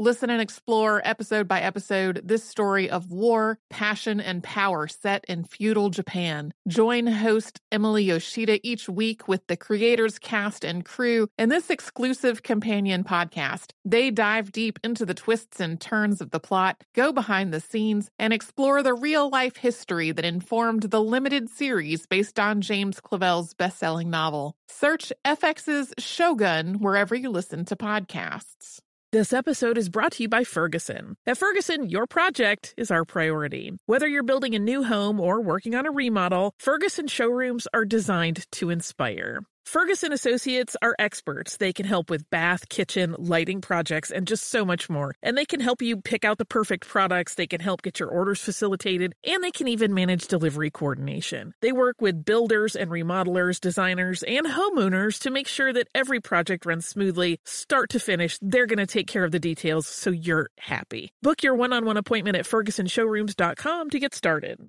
Listen and explore episode by episode this story of war, passion, and power set in feudal Japan. Join host Emily Yoshida each week with the creators, cast, and crew in this exclusive companion podcast. They dive deep into the twists and turns of the plot, go behind the scenes, and explore the real life history that informed the limited series based on James Clavell's best selling novel. Search FX's Shogun wherever you listen to podcasts. This episode is brought to you by Ferguson. At Ferguson, your project is our priority. Whether you're building a new home or working on a remodel, Ferguson showrooms are designed to inspire. Ferguson Associates are experts. They can help with bath, kitchen, lighting projects, and just so much more. And they can help you pick out the perfect products, they can help get your orders facilitated, and they can even manage delivery coordination. They work with builders and remodelers, designers, and homeowners to make sure that every project runs smoothly, start to finish. They're going to take care of the details so you're happy. Book your one on one appointment at fergusonshowrooms.com to get started.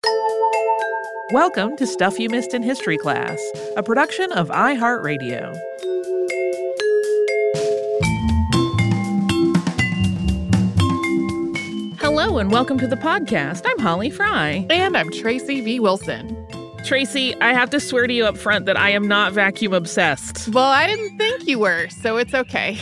Welcome to Stuff You Missed in History Class, a production of iHeartRadio. Hello and welcome to the podcast. I'm Holly Fry. And I'm Tracy V. Wilson. Tracy, I have to swear to you up front that I am not vacuum obsessed. Well, I didn't think you were, so it's okay.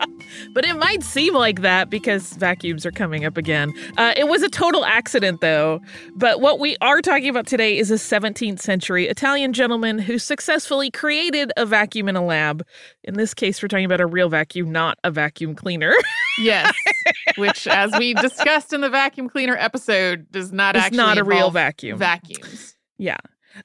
but it might seem like that because vacuums are coming up again. Uh, it was a total accident, though. But what we are talking about today is a 17th century Italian gentleman who successfully created a vacuum in a lab. In this case, we're talking about a real vacuum, not a vacuum cleaner. yes, which, as we discussed in the vacuum cleaner episode, does not it's actually not a real vacuum. Vacuums. Yeah.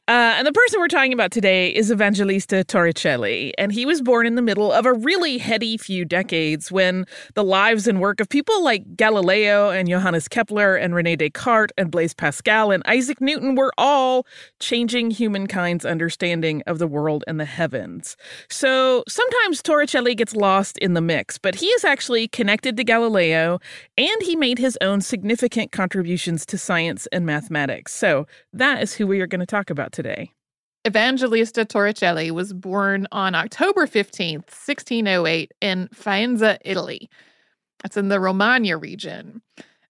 Uh, and the person we're talking about today is Evangelista Torricelli, and he was born in the middle of a really heady few decades when the lives and work of people like Galileo and Johannes Kepler and Rene Descartes and Blaise Pascal and Isaac Newton were all changing humankind's understanding of the world and the heavens. So sometimes Torricelli gets lost in the mix, but he is actually connected to Galileo, and he made his own significant contributions to science and mathematics. So that is who we are going to talk about about today. Evangelista Torricelli was born on October 15th, 1608, in Faenza, Italy. That's in the Romagna region.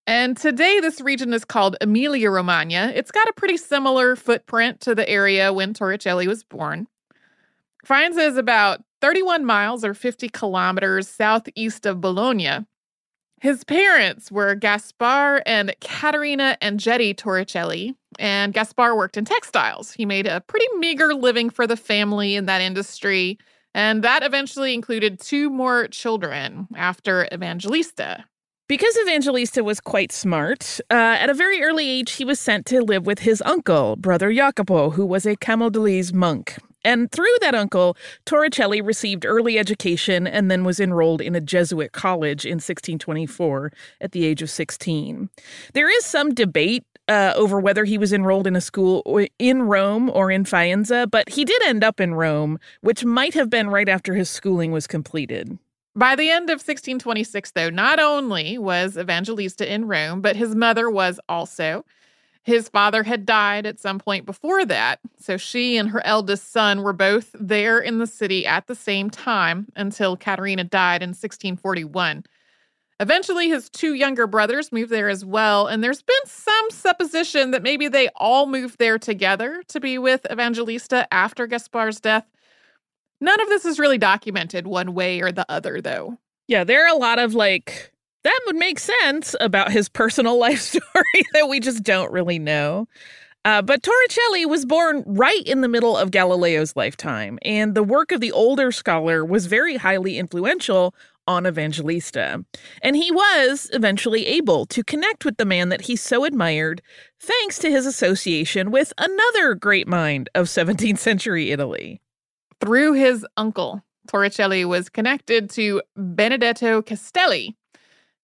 And today, this region is called Emilia Romagna. It's got a pretty similar footprint to the area when Torricelli was born. Faenza is about 31 miles or 50 kilometers southeast of Bologna. His parents were Gaspar and Caterina Anghetti Torricelli, and Gaspar worked in textiles. He made a pretty meager living for the family in that industry, and that eventually included two more children after Evangelista. Because Evangelista was quite smart, uh, at a very early age, he was sent to live with his uncle, Brother Jacopo, who was a Camaldolese monk. And through that uncle, Torricelli received early education and then was enrolled in a Jesuit college in 1624 at the age of 16. There is some debate uh, over whether he was enrolled in a school in Rome or in Faenza, but he did end up in Rome, which might have been right after his schooling was completed. By the end of 1626, though, not only was Evangelista in Rome, but his mother was also. His father had died at some point before that, so she and her eldest son were both there in the city at the same time until Caterina died in 1641. Eventually, his two younger brothers moved there as well, and there's been some supposition that maybe they all moved there together to be with Evangelista after Gaspar's death. None of this is really documented one way or the other, though. Yeah, there are a lot of like, that would make sense about his personal life story that we just don't really know. Uh, but Torricelli was born right in the middle of Galileo's lifetime, and the work of the older scholar was very highly influential on Evangelista. And he was eventually able to connect with the man that he so admired thanks to his association with another great mind of 17th century Italy. Through his uncle, Torricelli was connected to Benedetto Castelli.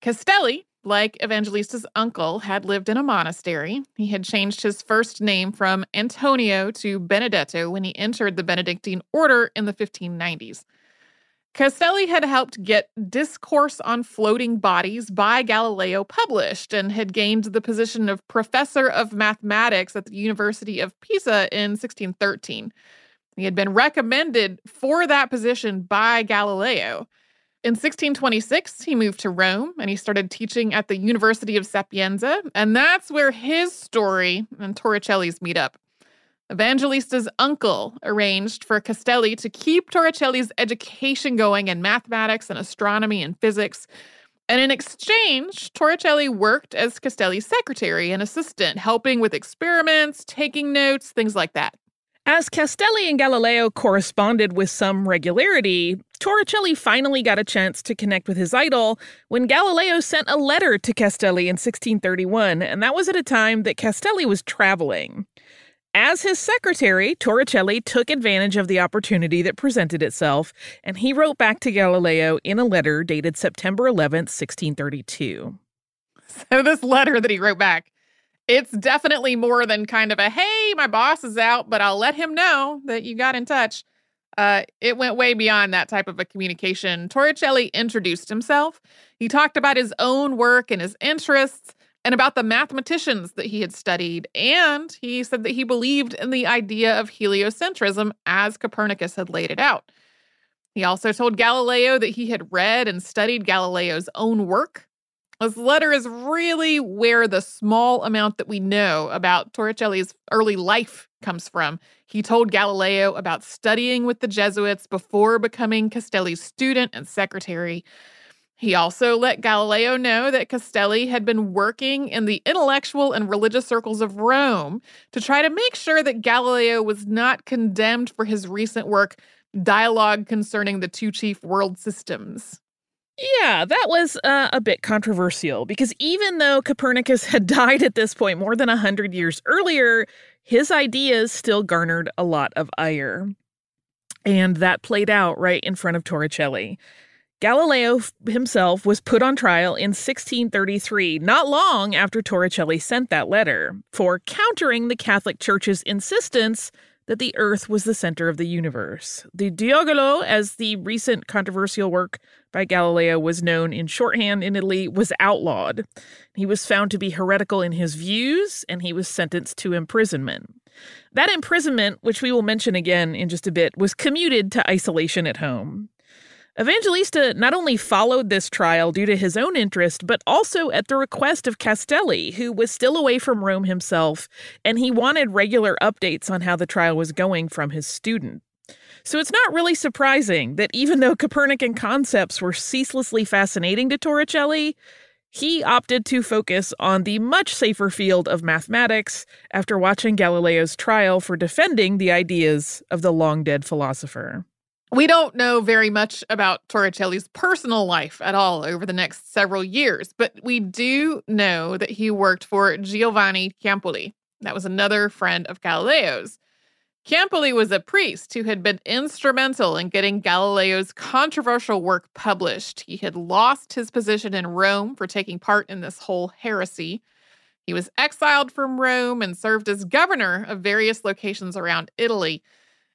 Castelli, like Evangelista's uncle, had lived in a monastery. He had changed his first name from Antonio to Benedetto when he entered the Benedictine order in the 1590s. Castelli had helped get Discourse on Floating Bodies by Galileo published and had gained the position of professor of mathematics at the University of Pisa in 1613. He had been recommended for that position by Galileo. In 1626, he moved to Rome and he started teaching at the University of Sapienza, and that's where his story and Torricelli's meet up. Evangelista's uncle arranged for Castelli to keep Torricelli's education going in mathematics and astronomy and physics. And in exchange, Torricelli worked as Castelli's secretary and assistant, helping with experiments, taking notes, things like that. As Castelli and Galileo corresponded with some regularity, Torricelli finally got a chance to connect with his idol when Galileo sent a letter to Castelli in 1631, and that was at a time that Castelli was traveling. As his secretary, Torricelli took advantage of the opportunity that presented itself, and he wrote back to Galileo in a letter dated September 11th, 1632. So, this letter that he wrote back, it's definitely more than kind of a hey, my boss is out, but I'll let him know that you got in touch. Uh, it went way beyond that type of a communication. Torricelli introduced himself. He talked about his own work and his interests and about the mathematicians that he had studied. And he said that he believed in the idea of heliocentrism as Copernicus had laid it out. He also told Galileo that he had read and studied Galileo's own work. This letter is really where the small amount that we know about Torricelli's early life comes from. He told Galileo about studying with the Jesuits before becoming Castelli's student and secretary. He also let Galileo know that Castelli had been working in the intellectual and religious circles of Rome to try to make sure that Galileo was not condemned for his recent work, Dialogue Concerning the Two Chief World Systems. Yeah, that was uh, a bit controversial because even though Copernicus had died at this point more than 100 years earlier, his ideas still garnered a lot of ire. And that played out right in front of Torricelli. Galileo himself was put on trial in 1633, not long after Torricelli sent that letter, for countering the Catholic Church's insistence that the Earth was the center of the universe. The Dialogo, as the recent controversial work by Galileo was known in shorthand in Italy, was outlawed. He was found to be heretical in his views, and he was sentenced to imprisonment. That imprisonment, which we will mention again in just a bit, was commuted to isolation at home. Evangelista not only followed this trial due to his own interest, but also at the request of Castelli, who was still away from Rome himself, and he wanted regular updates on how the trial was going from his student. So it's not really surprising that even though Copernican concepts were ceaselessly fascinating to Torricelli, he opted to focus on the much safer field of mathematics after watching Galileo's trial for defending the ideas of the long dead philosopher. We don't know very much about Torricelli's personal life at all over the next several years, but we do know that he worked for Giovanni Ciampoli. That was another friend of Galileo's. Ciampoli was a priest who had been instrumental in getting Galileo's controversial work published. He had lost his position in Rome for taking part in this whole heresy. He was exiled from Rome and served as governor of various locations around Italy.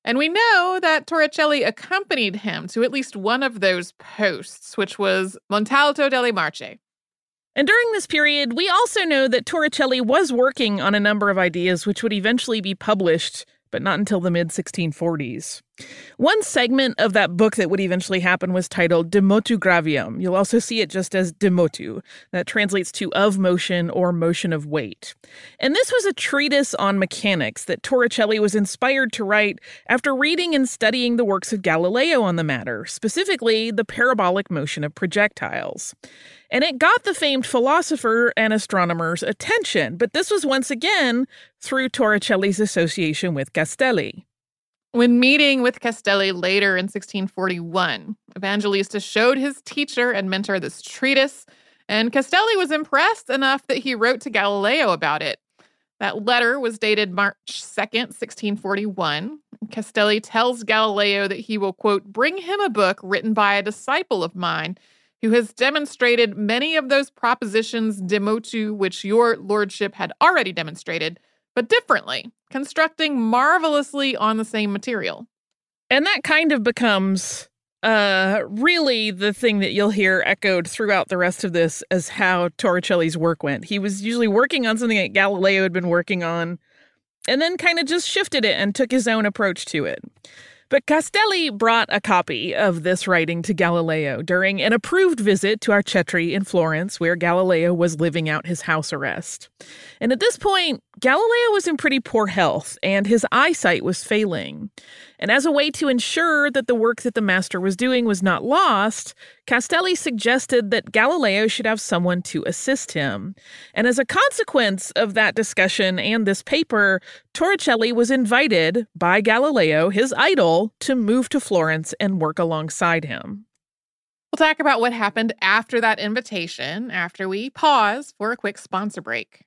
And we know that Torricelli accompanied him to at least one of those posts, which was Montalto delle Marche. And during this period, we also know that Torricelli was working on a number of ideas which would eventually be published but not until the mid 1640s. One segment of that book that would eventually happen was titled De Motu Gravium. You'll also see it just as De Motu, that translates to of motion or motion of weight. And this was a treatise on mechanics that Torricelli was inspired to write after reading and studying the works of Galileo on the matter, specifically the parabolic motion of projectiles. And it got the famed philosopher and astronomer's attention, but this was once again through Torricelli's association with Castelli. When meeting with Castelli later in 1641, Evangelista showed his teacher and mentor this treatise, and Castelli was impressed enough that he wrote to Galileo about it. That letter was dated March 2nd, 1641. Castelli tells Galileo that he will, quote, bring him a book written by a disciple of mine who has demonstrated many of those propositions de motu which your lordship had already demonstrated, but differently, constructing marvelously on the same material. And that kind of becomes uh, really the thing that you'll hear echoed throughout the rest of this as how Torricelli's work went. He was usually working on something that Galileo had been working on and then kind of just shifted it and took his own approach to it. But Castelli brought a copy of this writing to Galileo during an approved visit to Arcetri in Florence, where Galileo was living out his house arrest. And at this point, Galileo was in pretty poor health and his eyesight was failing. And as a way to ensure that the work that the master was doing was not lost, Castelli suggested that Galileo should have someone to assist him. And as a consequence of that discussion and this paper, Torricelli was invited by Galileo, his idol, to move to Florence and work alongside him. We'll talk about what happened after that invitation after we pause for a quick sponsor break.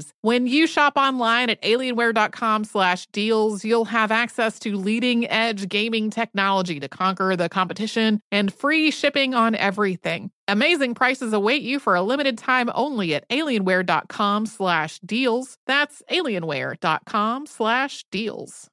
When you shop online at alienware.com slash deals, you'll have access to leading edge gaming technology to conquer the competition and free shipping on everything. Amazing prices await you for a limited time only at alienware.com slash deals. That's alienware.com slash deals.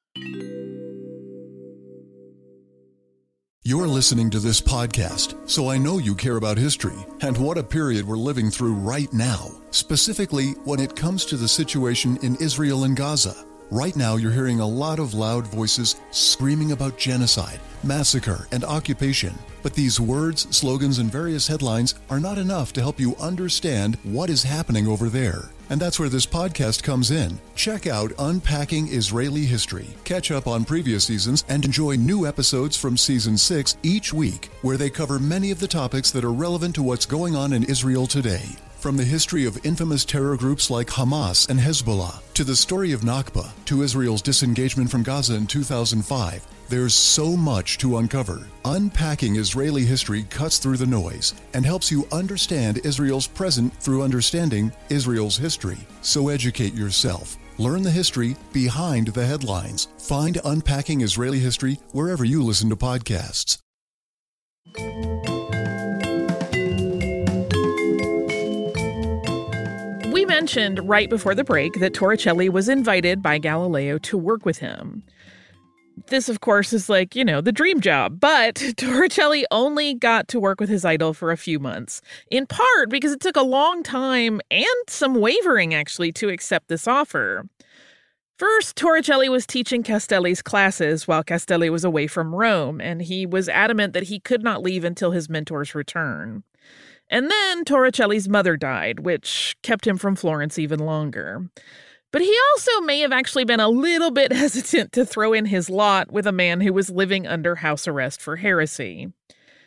You're listening to this podcast, so I know you care about history and what a period we're living through right now, specifically when it comes to the situation in Israel and Gaza. Right now, you're hearing a lot of loud voices screaming about genocide, massacre, and occupation. But these words, slogans, and various headlines are not enough to help you understand what is happening over there. And that's where this podcast comes in. Check out Unpacking Israeli History, catch up on previous seasons, and enjoy new episodes from season 6 each week, where they cover many of the topics that are relevant to what's going on in Israel today. From the history of infamous terror groups like Hamas and Hezbollah, to the story of Nakba, to Israel's disengagement from Gaza in 2005, there's so much to uncover. Unpacking Israeli history cuts through the noise and helps you understand Israel's present through understanding Israel's history. So educate yourself. Learn the history behind the headlines. Find Unpacking Israeli History wherever you listen to podcasts. We mentioned right before the break that Torricelli was invited by Galileo to work with him. This, of course, is like, you know, the dream job. But Torricelli only got to work with his idol for a few months, in part because it took a long time and some wavering, actually, to accept this offer. First, Torricelli was teaching Castelli's classes while Castelli was away from Rome, and he was adamant that he could not leave until his mentor's return. And then Torricelli's mother died, which kept him from Florence even longer. But he also may have actually been a little bit hesitant to throw in his lot with a man who was living under house arrest for heresy.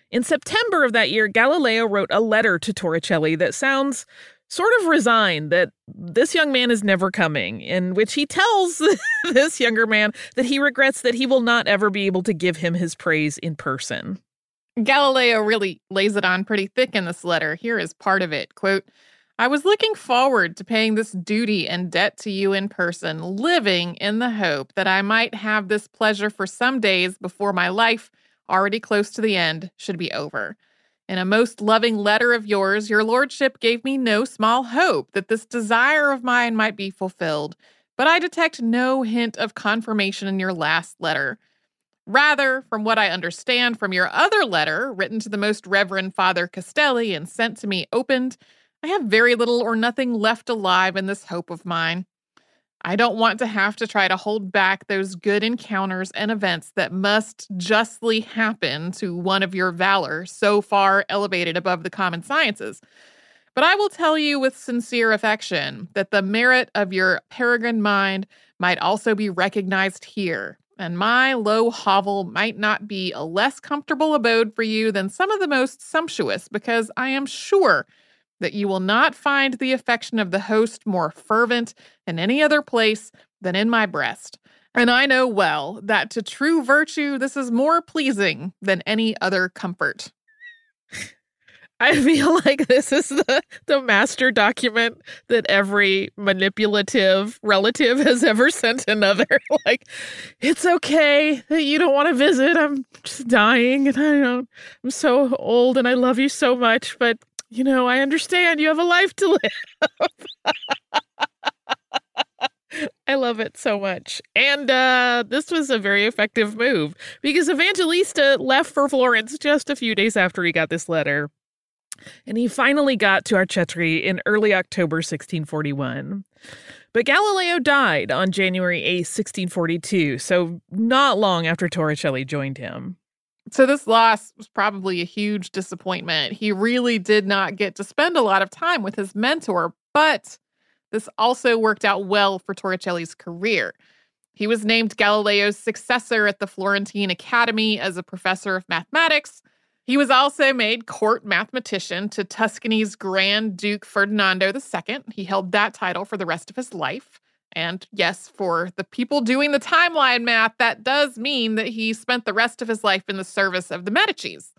In September of that year, Galileo wrote a letter to Torricelli that sounds sort of resigned that this young man is never coming, in which he tells this younger man that he regrets that he will not ever be able to give him his praise in person. Galileo really lays it on pretty thick in this letter. Here is part of it. Quote, I was looking forward to paying this duty and debt to you in person, living in the hope that I might have this pleasure for some days before my life, already close to the end, should be over. In a most loving letter of yours, your lordship gave me no small hope that this desire of mine might be fulfilled, but I detect no hint of confirmation in your last letter. Rather, from what I understand from your other letter, written to the Most Reverend Father Castelli and sent to me opened, I have very little or nothing left alive in this hope of mine. I don't want to have to try to hold back those good encounters and events that must justly happen to one of your valor so far elevated above the common sciences. But I will tell you with sincere affection that the merit of your peregrine mind might also be recognized here, and my low hovel might not be a less comfortable abode for you than some of the most sumptuous, because I am sure that you will not find the affection of the host more fervent in any other place than in my breast. And I know well that to true virtue this is more pleasing than any other comfort. I feel like this is the, the master document that every manipulative relative has ever sent another. like, it's okay that you don't want to visit. I'm just dying and I don't, I'm so old and I love you so much, but you know, I understand you have a life to live. I love it so much. And uh, this was a very effective move because Evangelista left for Florence just a few days after he got this letter. And he finally got to Arcetri in early October 1641. But Galileo died on January 8, 1642, so not long after Torricelli joined him. So this loss was probably a huge disappointment. He really did not get to spend a lot of time with his mentor, but This also worked out well for Torricelli's career. He was named Galileo's successor at the Florentine Academy as a professor of mathematics. He was also made court mathematician to Tuscany's Grand Duke Ferdinando II. He held that title for the rest of his life. And yes, for the people doing the timeline math, that does mean that he spent the rest of his life in the service of the Medicis.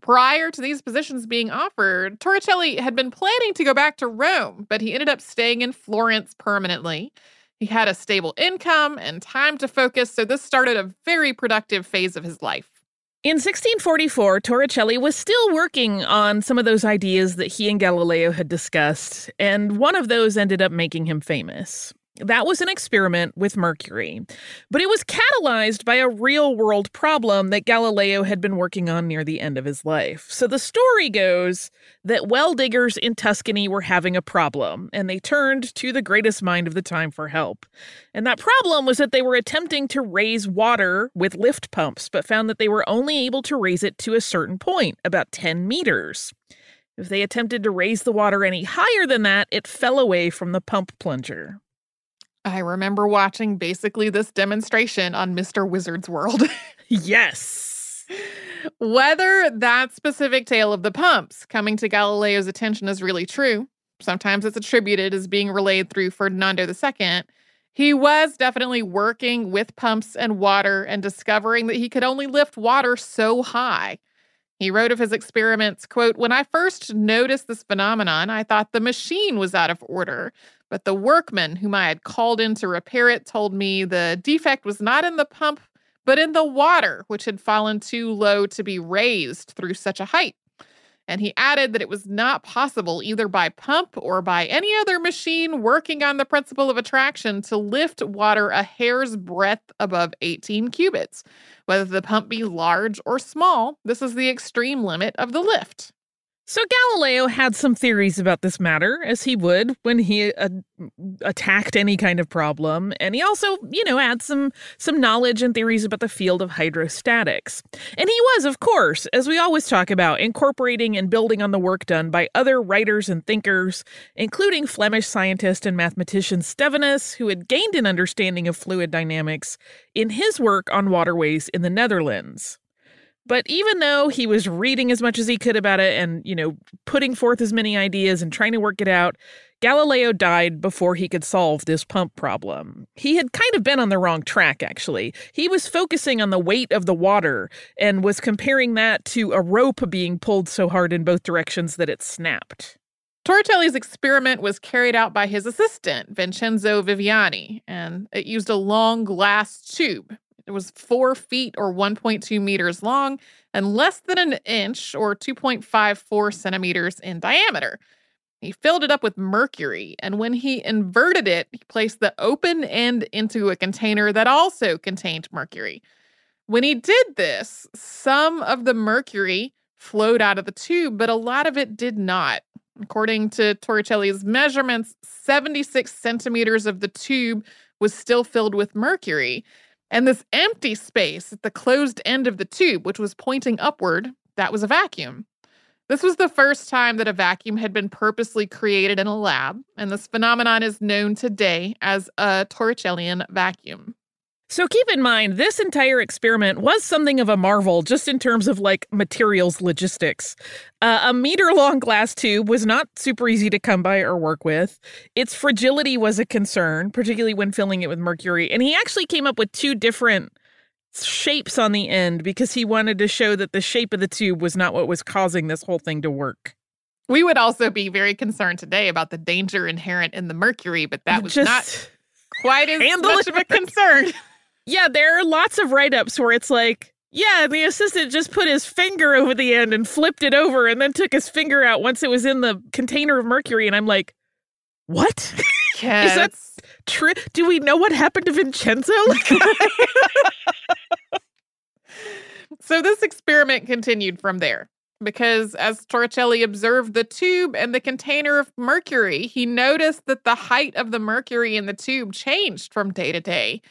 Prior to these positions being offered, Torricelli had been planning to go back to Rome, but he ended up staying in Florence permanently. He had a stable income and time to focus, so this started a very productive phase of his life. In 1644, Torricelli was still working on some of those ideas that he and Galileo had discussed, and one of those ended up making him famous. That was an experiment with mercury, but it was catalyzed by a real world problem that Galileo had been working on near the end of his life. So the story goes that well diggers in Tuscany were having a problem, and they turned to the greatest mind of the time for help. And that problem was that they were attempting to raise water with lift pumps, but found that they were only able to raise it to a certain point, about 10 meters. If they attempted to raise the water any higher than that, it fell away from the pump plunger. I remember watching basically this demonstration on Mr. Wizard's World. yes. Whether that specific tale of the pumps coming to Galileo's attention is really true, sometimes it's attributed as being relayed through Ferdinando II. He was definitely working with pumps and water and discovering that he could only lift water so high. He wrote of his experiments, quote, "When I first noticed this phenomenon, I thought the machine was out of order, but the workman whom I had called in to repair it told me the defect was not in the pump, but in the water, which had fallen too low to be raised through such a height. And he added that it was not possible, either by pump or by any other machine working on the principle of attraction, to lift water a hair's breadth above 18 cubits. Whether the pump be large or small, this is the extreme limit of the lift. So Galileo had some theories about this matter, as he would when he uh, attacked any kind of problem, and he also, you know, had some some knowledge and theories about the field of hydrostatics. And he was, of course, as we always talk about, incorporating and building on the work done by other writers and thinkers, including Flemish scientist and mathematician Stevinus, who had gained an understanding of fluid dynamics in his work on waterways in the Netherlands. But even though he was reading as much as he could about it and, you know, putting forth as many ideas and trying to work it out, Galileo died before he could solve this pump problem. He had kind of been on the wrong track, actually. He was focusing on the weight of the water and was comparing that to a rope being pulled so hard in both directions that it snapped. Torricelli's experiment was carried out by his assistant, Vincenzo Viviani, and it used a long glass tube. It was four feet or 1.2 meters long and less than an inch or 2.54 centimeters in diameter. He filled it up with mercury, and when he inverted it, he placed the open end into a container that also contained mercury. When he did this, some of the mercury flowed out of the tube, but a lot of it did not. According to Torricelli's measurements, 76 centimeters of the tube was still filled with mercury. And this empty space at the closed end of the tube, which was pointing upward, that was a vacuum. This was the first time that a vacuum had been purposely created in a lab, and this phenomenon is known today as a Torricellian vacuum. So keep in mind, this entire experiment was something of a marvel just in terms of like materials logistics. Uh, a meter long glass tube was not super easy to come by or work with. Its fragility was a concern, particularly when filling it with mercury. And he actually came up with two different shapes on the end because he wanted to show that the shape of the tube was not what was causing this whole thing to work. We would also be very concerned today about the danger inherent in the mercury, but that was just not quite as much of a concern. Yeah, there are lots of write ups where it's like, yeah, the assistant just put his finger over the end and flipped it over and then took his finger out once it was in the container of mercury. And I'm like, what? Yeah, Is that true? Do we know what happened to Vincenzo? so this experiment continued from there because as Torricelli observed the tube and the container of mercury, he noticed that the height of the mercury in the tube changed from day to day.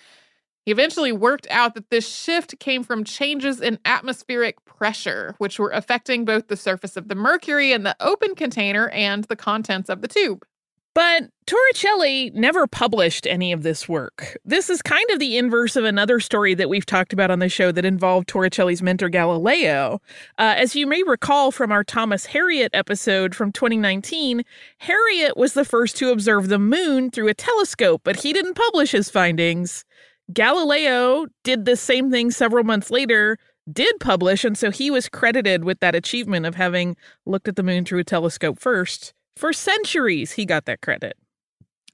He eventually worked out that this shift came from changes in atmospheric pressure, which were affecting both the surface of the mercury in the open container and the contents of the tube. But Torricelli never published any of this work. This is kind of the inverse of another story that we've talked about on the show that involved Torricelli's mentor Galileo. Uh, as you may recall from our Thomas Harriot episode from 2019, Harriot was the first to observe the moon through a telescope, but he didn't publish his findings. Galileo did the same thing several months later, did publish, and so he was credited with that achievement of having looked at the moon through a telescope first. For centuries, he got that credit.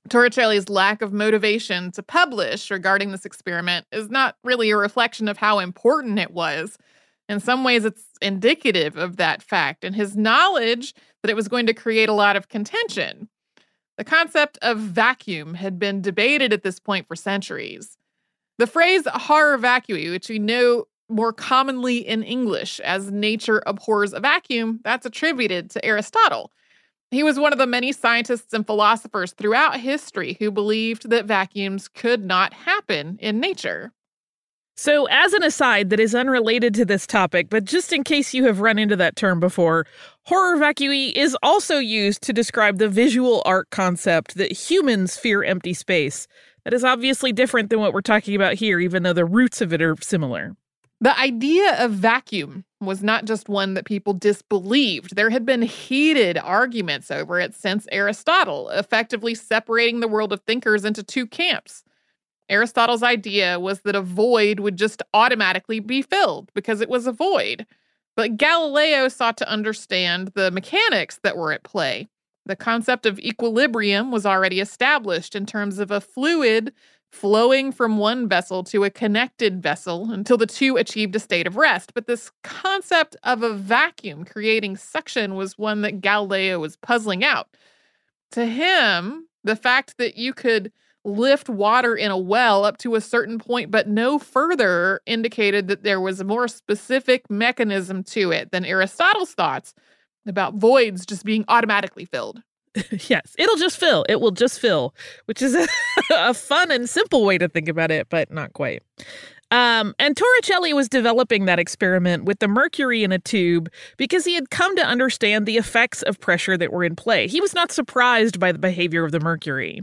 Torricelli's lack of motivation to publish regarding this experiment is not really a reflection of how important it was. In some ways, it's indicative of that fact and his knowledge that it was going to create a lot of contention. The concept of vacuum had been debated at this point for centuries. The phrase horror vacui, which we know more commonly in English as nature abhors a vacuum, that's attributed to Aristotle. He was one of the many scientists and philosophers throughout history who believed that vacuums could not happen in nature. So, as an aside that is unrelated to this topic, but just in case you have run into that term before, horror vacui is also used to describe the visual art concept that humans fear empty space. That is obviously different than what we're talking about here, even though the roots of it are similar. The idea of vacuum was not just one that people disbelieved. There had been heated arguments over it since Aristotle, effectively separating the world of thinkers into two camps. Aristotle's idea was that a void would just automatically be filled because it was a void. But Galileo sought to understand the mechanics that were at play. The concept of equilibrium was already established in terms of a fluid flowing from one vessel to a connected vessel until the two achieved a state of rest. But this concept of a vacuum creating suction was one that Galileo was puzzling out. To him, the fact that you could lift water in a well up to a certain point, but no further, indicated that there was a more specific mechanism to it than Aristotle's thoughts about voids just being automatically filled. yes, it'll just fill. It will just fill, which is a, a, fun and simple way to think about it, but not quite. Um, and Torricelli was developing that experiment with the mercury in a tube because he had come to understand the effects of pressure that were in play. He was not surprised by the behavior of the mercury.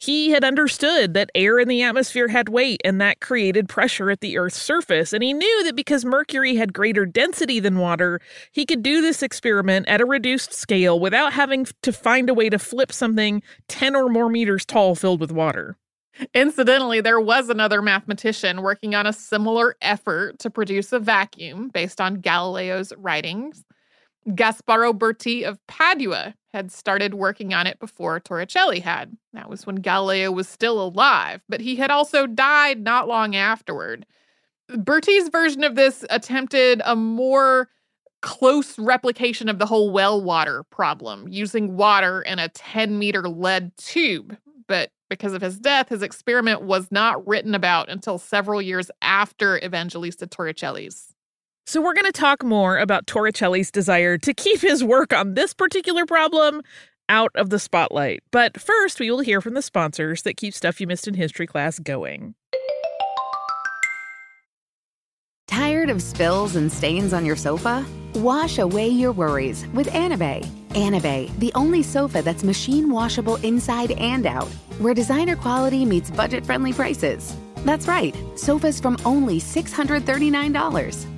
He had understood that air in the atmosphere had weight and that created pressure at the Earth's surface. And he knew that because mercury had greater density than water, he could do this experiment at a reduced scale without having to find a way to flip something 10 or more meters tall filled with water. Incidentally, there was another mathematician working on a similar effort to produce a vacuum based on Galileo's writings. Gasparo Berti of Padua had started working on it before Torricelli had. That was when Galileo was still alive, but he had also died not long afterward. Berti's version of this attempted a more close replication of the whole well water problem, using water in a 10 meter lead tube. But because of his death, his experiment was not written about until several years after Evangelista Torricelli's. So, we're going to talk more about Torricelli's desire to keep his work on this particular problem out of the spotlight. But first, we will hear from the sponsors that keep Stuff You Missed in History class going. Tired of spills and stains on your sofa? Wash away your worries with Anabei. Anabei, the only sofa that's machine washable inside and out, where designer quality meets budget friendly prices. That's right, sofas from only $639.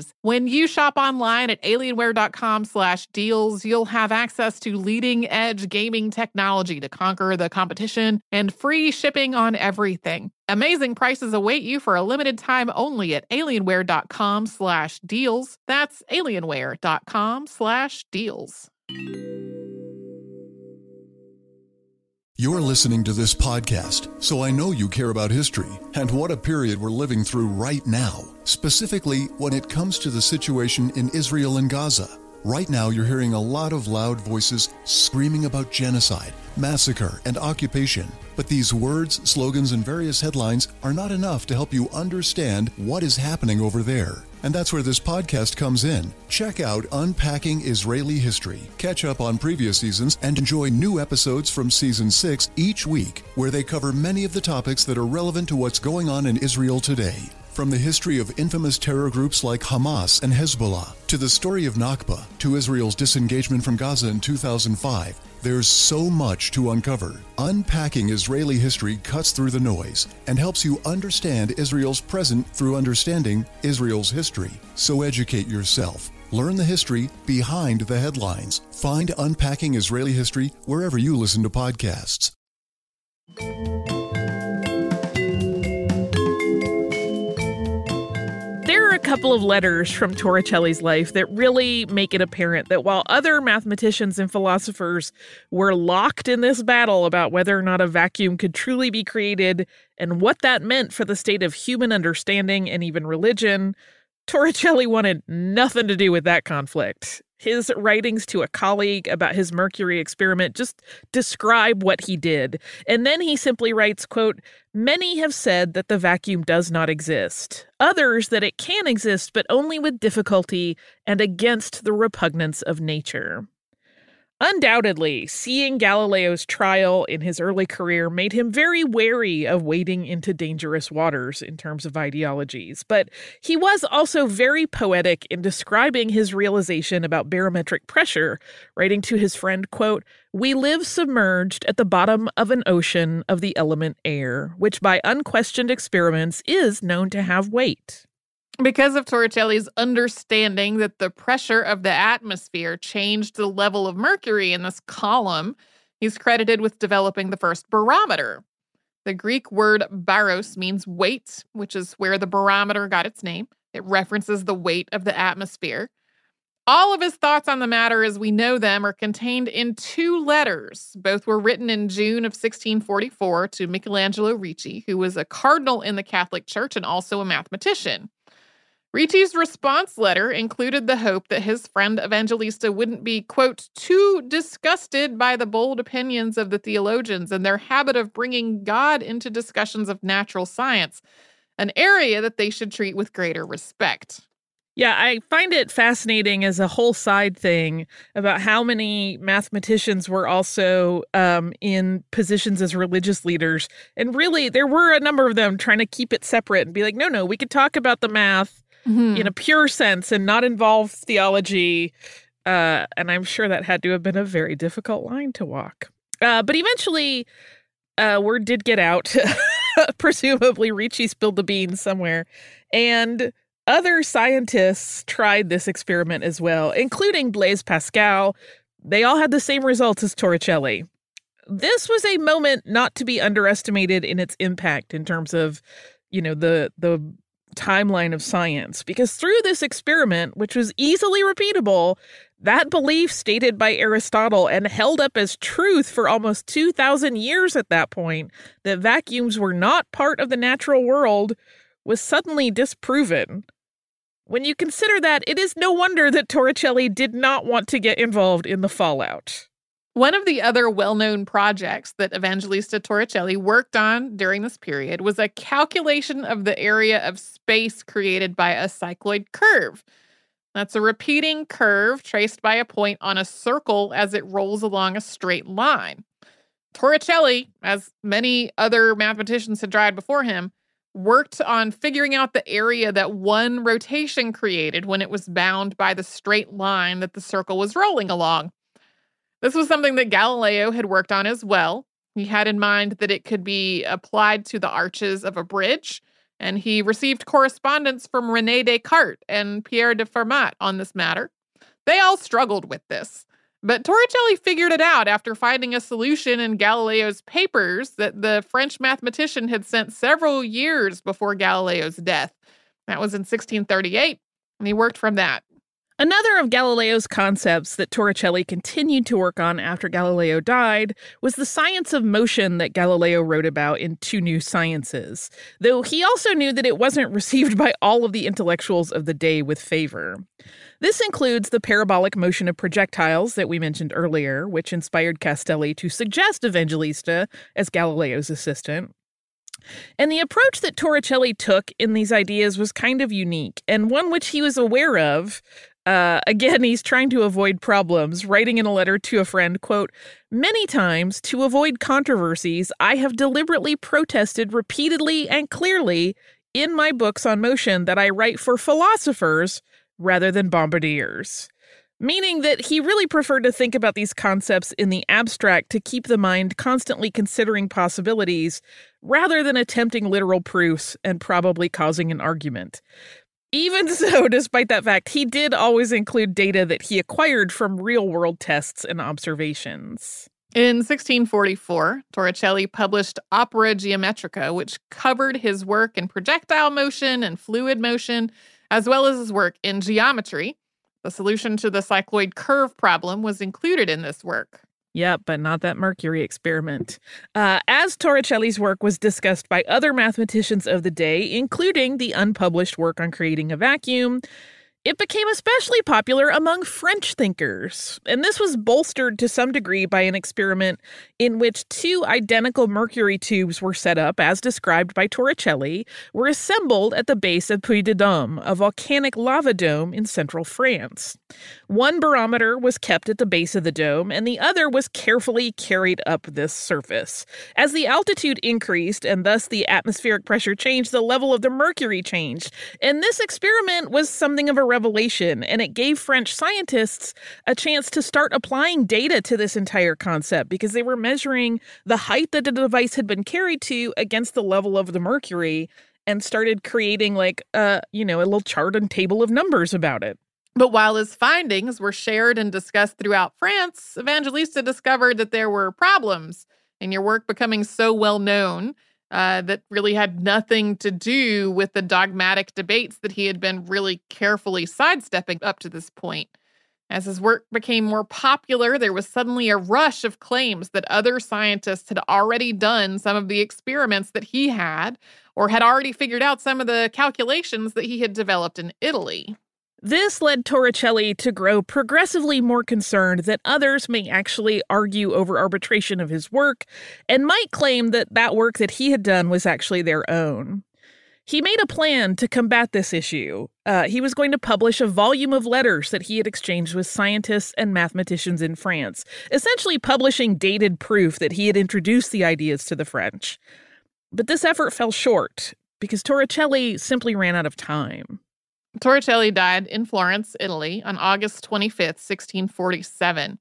When you shop online at alienware.com slash deals, you'll have access to leading edge gaming technology to conquer the competition and free shipping on everything. Amazing prices await you for a limited time only at alienware.com slash deals. That's alienware.com slash deals. You're listening to this podcast, so I know you care about history and what a period we're living through right now, specifically when it comes to the situation in Israel and Gaza. Right now, you're hearing a lot of loud voices screaming about genocide, massacre, and occupation. But these words, slogans, and various headlines are not enough to help you understand what is happening over there. And that's where this podcast comes in. Check out Unpacking Israeli History, catch up on previous seasons, and enjoy new episodes from season 6 each week, where they cover many of the topics that are relevant to what's going on in Israel today. From the history of infamous terror groups like Hamas and Hezbollah, to the story of Nakba, to Israel's disengagement from Gaza in 2005, there's so much to uncover. Unpacking Israeli history cuts through the noise and helps you understand Israel's present through understanding Israel's history. So educate yourself. Learn the history behind the headlines. Find Unpacking Israeli History wherever you listen to podcasts. Couple of letters from Torricelli's life that really make it apparent that while other mathematicians and philosophers were locked in this battle about whether or not a vacuum could truly be created and what that meant for the state of human understanding and even religion, Torricelli wanted nothing to do with that conflict. His writings to a colleague about his mercury experiment just describe what he did. And then he simply writes, quote, Many have said that the vacuum does not exist. Others that it can exist, but only with difficulty and against the repugnance of nature. Undoubtedly, seeing Galileo's trial in his early career made him very wary of wading into dangerous waters in terms of ideologies, but he was also very poetic in describing his realization about barometric pressure, writing to his friend, quote, "We live submerged at the bottom of an ocean of the element air, which by unquestioned experiments is known to have weight." Because of Torricelli's understanding that the pressure of the atmosphere changed the level of mercury in this column, he's credited with developing the first barometer. The Greek word baros means weight, which is where the barometer got its name. It references the weight of the atmosphere. All of his thoughts on the matter as we know them are contained in two letters. Both were written in June of 1644 to Michelangelo Ricci, who was a cardinal in the Catholic Church and also a mathematician. Ricci's response letter included the hope that his friend Evangelista wouldn't be, quote, too disgusted by the bold opinions of the theologians and their habit of bringing God into discussions of natural science, an area that they should treat with greater respect. Yeah, I find it fascinating as a whole side thing about how many mathematicians were also um, in positions as religious leaders. And really, there were a number of them trying to keep it separate and be like, no, no, we could talk about the math mm-hmm. in a pure sense and not involve theology. Uh, and I'm sure that had to have been a very difficult line to walk. Uh, but eventually, uh, word did get out. Presumably, Ricci spilled the beans somewhere. And other scientists tried this experiment as well, including Blaise Pascal. They all had the same results as Torricelli. This was a moment not to be underestimated in its impact in terms of, you know, the the timeline of science because through this experiment, which was easily repeatable, that belief stated by Aristotle and held up as truth for almost 2,000 years at that point, that vacuums were not part of the natural world, was suddenly disproven. When you consider that, it is no wonder that Torricelli did not want to get involved in the fallout. One of the other well known projects that Evangelista Torricelli worked on during this period was a calculation of the area of space created by a cycloid curve. That's a repeating curve traced by a point on a circle as it rolls along a straight line. Torricelli, as many other mathematicians had tried before him, worked on figuring out the area that one rotation created when it was bound by the straight line that the circle was rolling along. This was something that Galileo had worked on as well. He had in mind that it could be applied to the arches of a bridge, and he received correspondence from Rene Descartes and Pierre de Fermat on this matter. They all struggled with this. But Torricelli figured it out after finding a solution in Galileo's papers that the French mathematician had sent several years before Galileo's death. That was in 1638, and he worked from that. Another of Galileo's concepts that Torricelli continued to work on after Galileo died was the science of motion that Galileo wrote about in Two New Sciences, though he also knew that it wasn't received by all of the intellectuals of the day with favor. This includes the parabolic motion of projectiles that we mentioned earlier, which inspired Castelli to suggest Evangelista as Galileo's assistant. And the approach that Torricelli took in these ideas was kind of unique, and one which he was aware of. Uh, again, he's trying to avoid problems, writing in a letter to a friend, quote, Many times, to avoid controversies, I have deliberately protested repeatedly and clearly in my books on motion that I write for philosophers rather than bombardiers, meaning that he really preferred to think about these concepts in the abstract to keep the mind constantly considering possibilities rather than attempting literal proofs and probably causing an argument. Even so, despite that fact, he did always include data that he acquired from real world tests and observations. In 1644, Torricelli published Opera Geometrica, which covered his work in projectile motion and fluid motion, as well as his work in geometry. The solution to the cycloid curve problem was included in this work. Yep, but not that Mercury experiment. Uh, as Torricelli's work was discussed by other mathematicians of the day, including the unpublished work on creating a vacuum, it became especially popular among French thinkers, and this was bolstered to some degree by an experiment in which two identical mercury tubes were set up, as described by Torricelli, were assembled at the base of Puy de Dôme, a volcanic lava dome in central France. One barometer was kept at the base of the dome, and the other was carefully carried up this surface. As the altitude increased and thus the atmospheric pressure changed, the level of the mercury changed. And this experiment was something of a revelation, and it gave French scientists a chance to start applying data to this entire concept because they were measuring the height that the device had been carried to against the level of the mercury and started creating like uh you know a little chart and table of numbers about it. But while his findings were shared and discussed throughout France, Evangelista discovered that there were problems in your work becoming so well known uh, that really had nothing to do with the dogmatic debates that he had been really carefully sidestepping up to this point. As his work became more popular, there was suddenly a rush of claims that other scientists had already done some of the experiments that he had, or had already figured out some of the calculations that he had developed in Italy. This led Torricelli to grow progressively more concerned that others may actually argue over arbitration of his work and might claim that that work that he had done was actually their own. He made a plan to combat this issue. Uh, he was going to publish a volume of letters that he had exchanged with scientists and mathematicians in France, essentially publishing dated proof that he had introduced the ideas to the French. But this effort fell short because Torricelli simply ran out of time. Torricelli died in Florence, Italy on August 25th, 1647.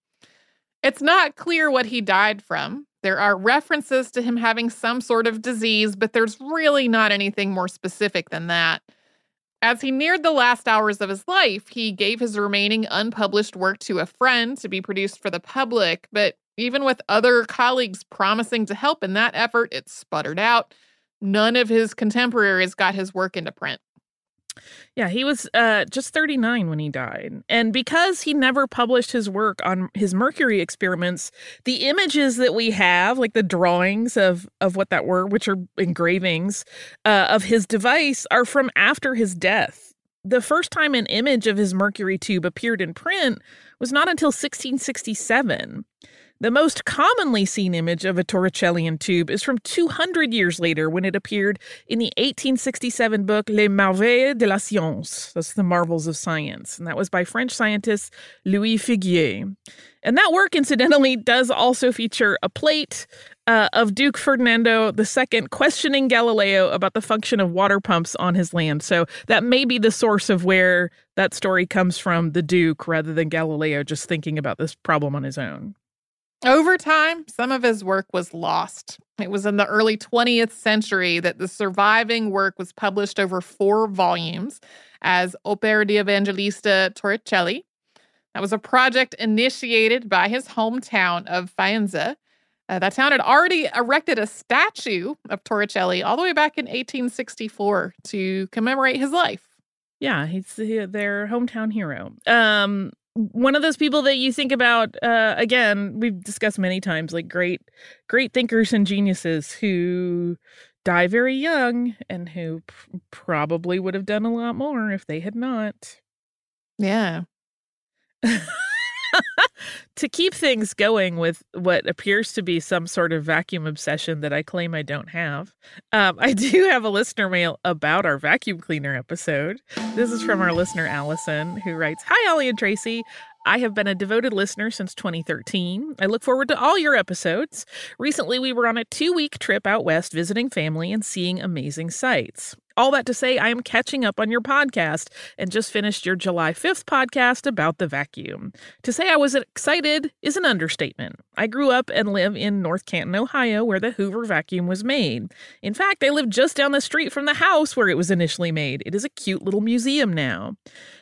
It's not clear what he died from. There are references to him having some sort of disease, but there's really not anything more specific than that. As he neared the last hours of his life, he gave his remaining unpublished work to a friend to be produced for the public, but even with other colleagues promising to help in that effort, it sputtered out. None of his contemporaries got his work into print. Yeah, he was uh, just 39 when he died. And because he never published his work on his mercury experiments, the images that we have, like the drawings of, of what that were, which are engravings uh, of his device, are from after his death. The first time an image of his mercury tube appeared in print was not until 1667. The most commonly seen image of a Torricellian tube is from 200 years later when it appeared in the 1867 book Les Merveilles de la Science. That's the marvels of science. And that was by French scientist Louis Figuier. And that work, incidentally, does also feature a plate uh, of Duke Ferdinando II questioning Galileo about the function of water pumps on his land. So that may be the source of where that story comes from, the Duke, rather than Galileo just thinking about this problem on his own. Over time, some of his work was lost. It was in the early 20th century that the surviving work was published over four volumes as Opera di Evangelista Torricelli. That was a project initiated by his hometown of Faenza. Uh, that town had already erected a statue of Torricelli all the way back in 1864 to commemorate his life. Yeah, he's their hometown hero. Um, one of those people that you think about uh, again we've discussed many times like great great thinkers and geniuses who die very young and who probably would have done a lot more if they had not. Yeah to keep things going with what appears to be some sort of vacuum obsession that I claim I don't have, um, I do have a listener mail about our vacuum cleaner episode. This is from our listener, Allison, who writes Hi, Holly and Tracy. I have been a devoted listener since 2013. I look forward to all your episodes. Recently, we were on a two week trip out west visiting family and seeing amazing sights. All that to say, I am catching up on your podcast and just finished your July 5th podcast about the vacuum. To say I was excited is an understatement. I grew up and live in North Canton, Ohio, where the Hoover vacuum was made. In fact, I live just down the street from the house where it was initially made. It is a cute little museum now.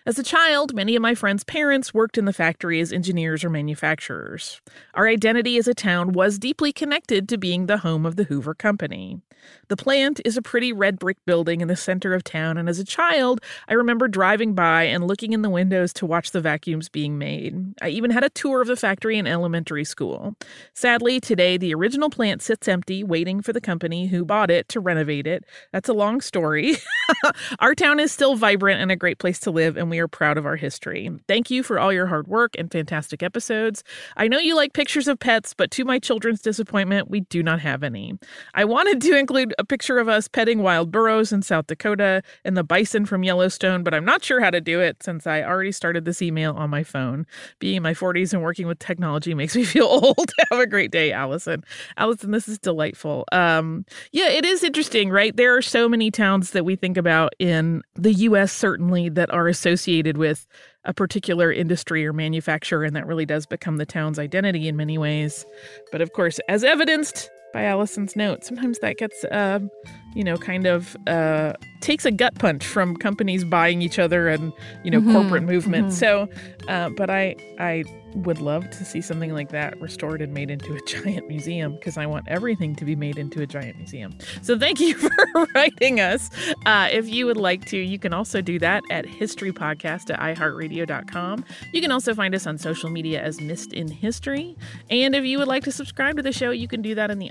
As a child, many of my friends' parents worked in the factory as engineers or manufacturers. Our identity as a town was deeply connected to being the home of the Hoover Company. The plant is a pretty red brick building in the center of town, and as a child, I remember driving by and looking in the windows to watch the vacuums being made. I even had a tour of the factory in elementary school. Sadly, today the original plant sits empty, waiting for the company who bought it to renovate it. That's a long story. Our town is still vibrant and a great place to live, and we are proud of our history. Thank you for all your hard work and fantastic episodes. I know you like pictures of pets, but to my children's disappointment, we do not have any. I wanted to include a picture of us petting wild burros in South Dakota and the bison from Yellowstone, but I'm not sure how to do it since I already started this email on my phone. Being in my 40s and working with technology makes me feel old. have a great day, Allison. Allison, this is delightful. Um, yeah, it is interesting, right? There are so many towns that we think about in the US, certainly, that are associated with a particular industry or manufacturer, and that really does become the town's identity in many ways. But of course, as evidenced by Allison's note, sometimes that gets, uh, you know, kind of uh, takes a gut punch from companies buying each other and you know mm-hmm. corporate movement. Mm-hmm. So, uh, but I I would love to see something like that restored and made into a giant museum because I want everything to be made into a giant museum. So thank you for writing us. Uh, if you would like to, you can also do that at historypodcast at iheartradio.com. You can also find us on social media as Missed in History. And if you would like to subscribe to the show, you can do that in the